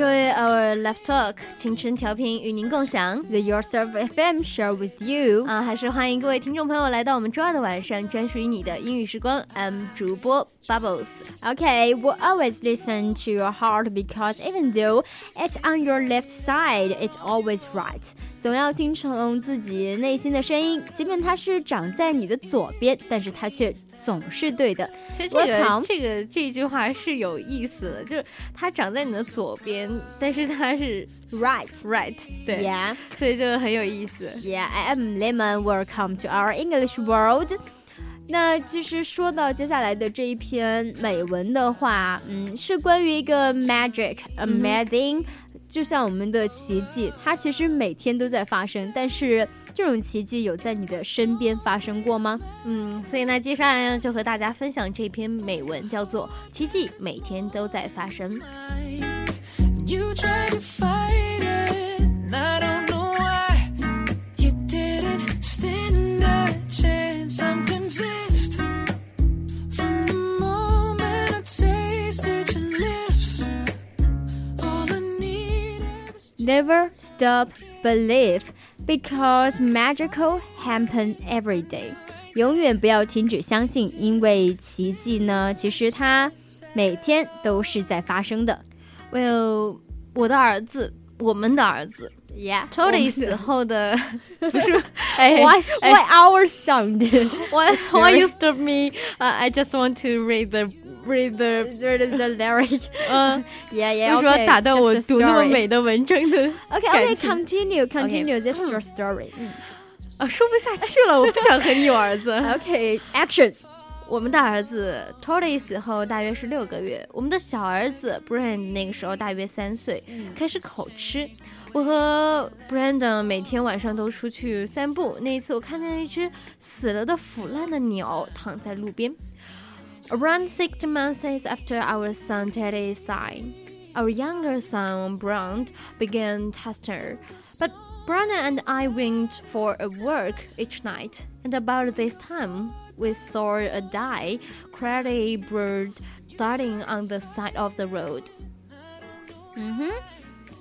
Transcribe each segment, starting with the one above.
Enjoy our left talk，青春调频与您共享 The Yourself FM share with you。啊，还是欢迎各位听众朋友来到我们周二的晚上，专属于你的英语时光。I'm 主播 Bubbles。Okay, we'll always listen to your heart because even though it's on your left side, it's always right. 总要听从自己内心的声音，即便它是长在你的左边，但是它却总是对的。其实这个这个这句话是有意思的，就是它长在你的左边，但是它是 Right. right，对 Yeah. 所以就很有意思。Yeah, I am Lemon. Welcome to our English world. 那其实说到接下来的这一篇美文的话，嗯，是关于一个 magic amazing，、就像我们的奇迹，它其实每天都在发生，但是这种奇迹有在你的身边发生过吗？嗯，所以呢，接下来呢就和大家分享这篇美文，叫做《奇迹每天都在发生》。You tried to fight it, and I don't know why. You didn't stand a chance. I'm convinced. From the moment I tasted your lips, all I needed was. Never stop believe because magical happen every day. 永远不要停止相信，因为奇迹呢，其实它每天都是在发生的。 Well，我的儿子，我们的儿子 Yeah. ，Tony 死后的不是，哎 Why, 哎 why our sound? Why why you stop me? Uh, I just want to read the read the the, the lyric. 嗯， Yeah, yeah. 为什么 okay, 打断 just 我 a 读那么 story. 美的文章的 Okay, 感 okay, 情 continue, continue. This is your story. 啊，说不下去了，我不想和你有儿子。 Okay, action. 我们的儿子 Tony 死后大约是六个月，我们的小儿子 Brand 那个时候大约三岁，开始口吃。我和 Brandon 每天晚上都出去散步。那一次，我看见一只死了的腐烂的鸟躺在路边。Around six months after our son Teddy died, our younger son Brand began tester, but Brandon and I went for a walk each night, and about this time, we saw a die crazy bird darting on the side of the road. Mm-hmm.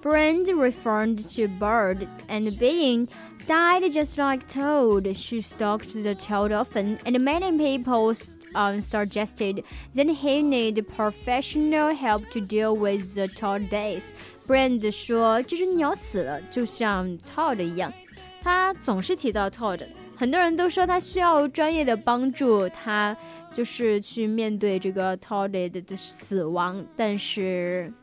Brand referred to bird and being died just like Todd. She stalked the Todd often, and many people um, suggested that he need professional help to deal with the toad days. Brand 说：“这只鸟死了，就像 Todd 一样。”他总是提到 Todd。很多人都说他需要专业的帮助，他就是去面对这个 Todd 的死亡。但是，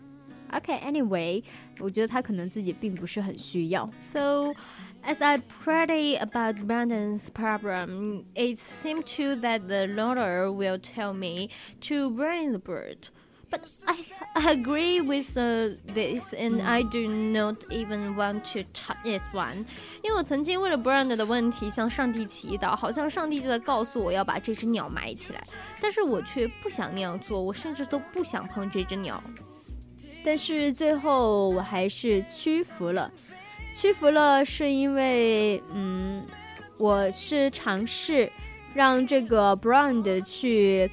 OK，anyway，、我觉得他可能自己并不是很需要。 So, as I pray about Brandon's problem, it seemed to that the Lord will tell me to bury the bird. But I, I agree with uh, this, and I do not even want to touch this one. 因为我曾经为了 Brandon 的问题向上帝祈祷，好像上帝就在告诉我要把这只鸟埋起来，但是我却不想那样做，我甚至都不想碰这只鸟。但是最后我还是屈服了，屈服了是因为，嗯，我是尝试让这个 Brand 去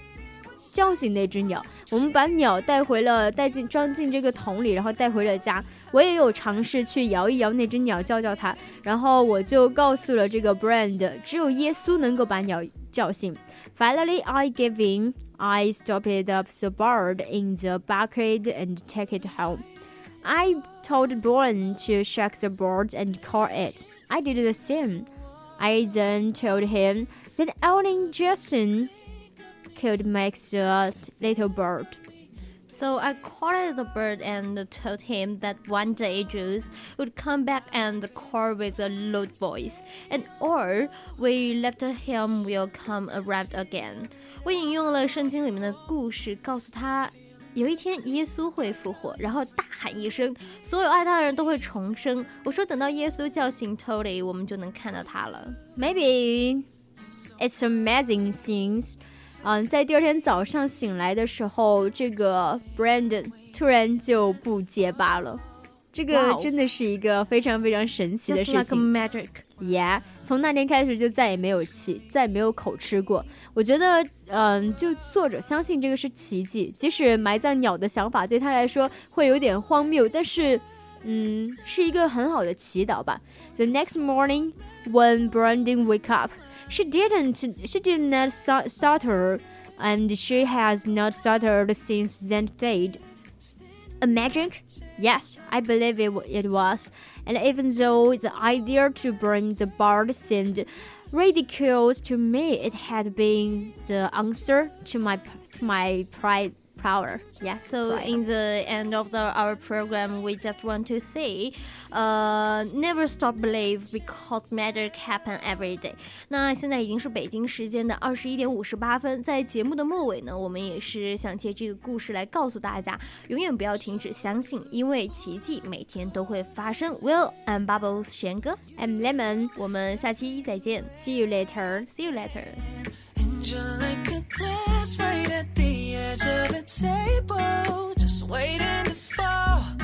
叫醒那只鸟。我们把鸟带回了，带进装进这个桶里，然后带回了家。我也有尝试去摇一摇那只鸟，叫叫它。然后我就告诉了这个 Brand，只有耶稣能够把鸟叫醒。Finally, I gave in. I stopped up the bird in the bucket and take it home. I told Brian to shake the bird and call it. I did the same. I then told him that only Jason could make the little bird. So I called the bird and told him that one day Jules would come back and call with a loud voice, and or we left him will come around again. 我引用了圣经里面的故事，告诉他。有一天，耶稣会复活，然后大喊一声，所有爱他的人都会重生。我说，等到耶稣叫醒 Tony，我们就能看到他了。 Maybe it's amazing things. 嗯，在第二天早上醒来的时候，这个 Brandon 突然就不结巴了。这个真的是一个非常非常神奇的事情。magic. Yeah，从那天开始就再也没有气，再也没有口吃过。我觉得，嗯，就作者相信这个是奇迹，即使埋葬鸟的想法对他来说会有点荒谬，但是，嗯，是一个很好的祈祷吧。The next morning, when Brandon wake up, she didn't, she did not stu- stutter, and she has not stuttered since that date. A magic? Yes, I believe it, it was. And even though the idea to bring the bard seemed ridiculous to me, it had been the answer to my to my pride power. Yeah. So pride. in the end of the, our program, we just want to say, uh, never stop believe because magic happen every day. 那现在已经是北京时间的二十一点五十八分，在节目的末尾呢，我们也是想借这个故事来告诉大家，永远不要停止相信，因为奇迹每天都会发生。Will and Bubbles 贤哥， I'm Lemon. 我们下期再见 See you later. ，See you later。 edge of the table, just waiting to fall.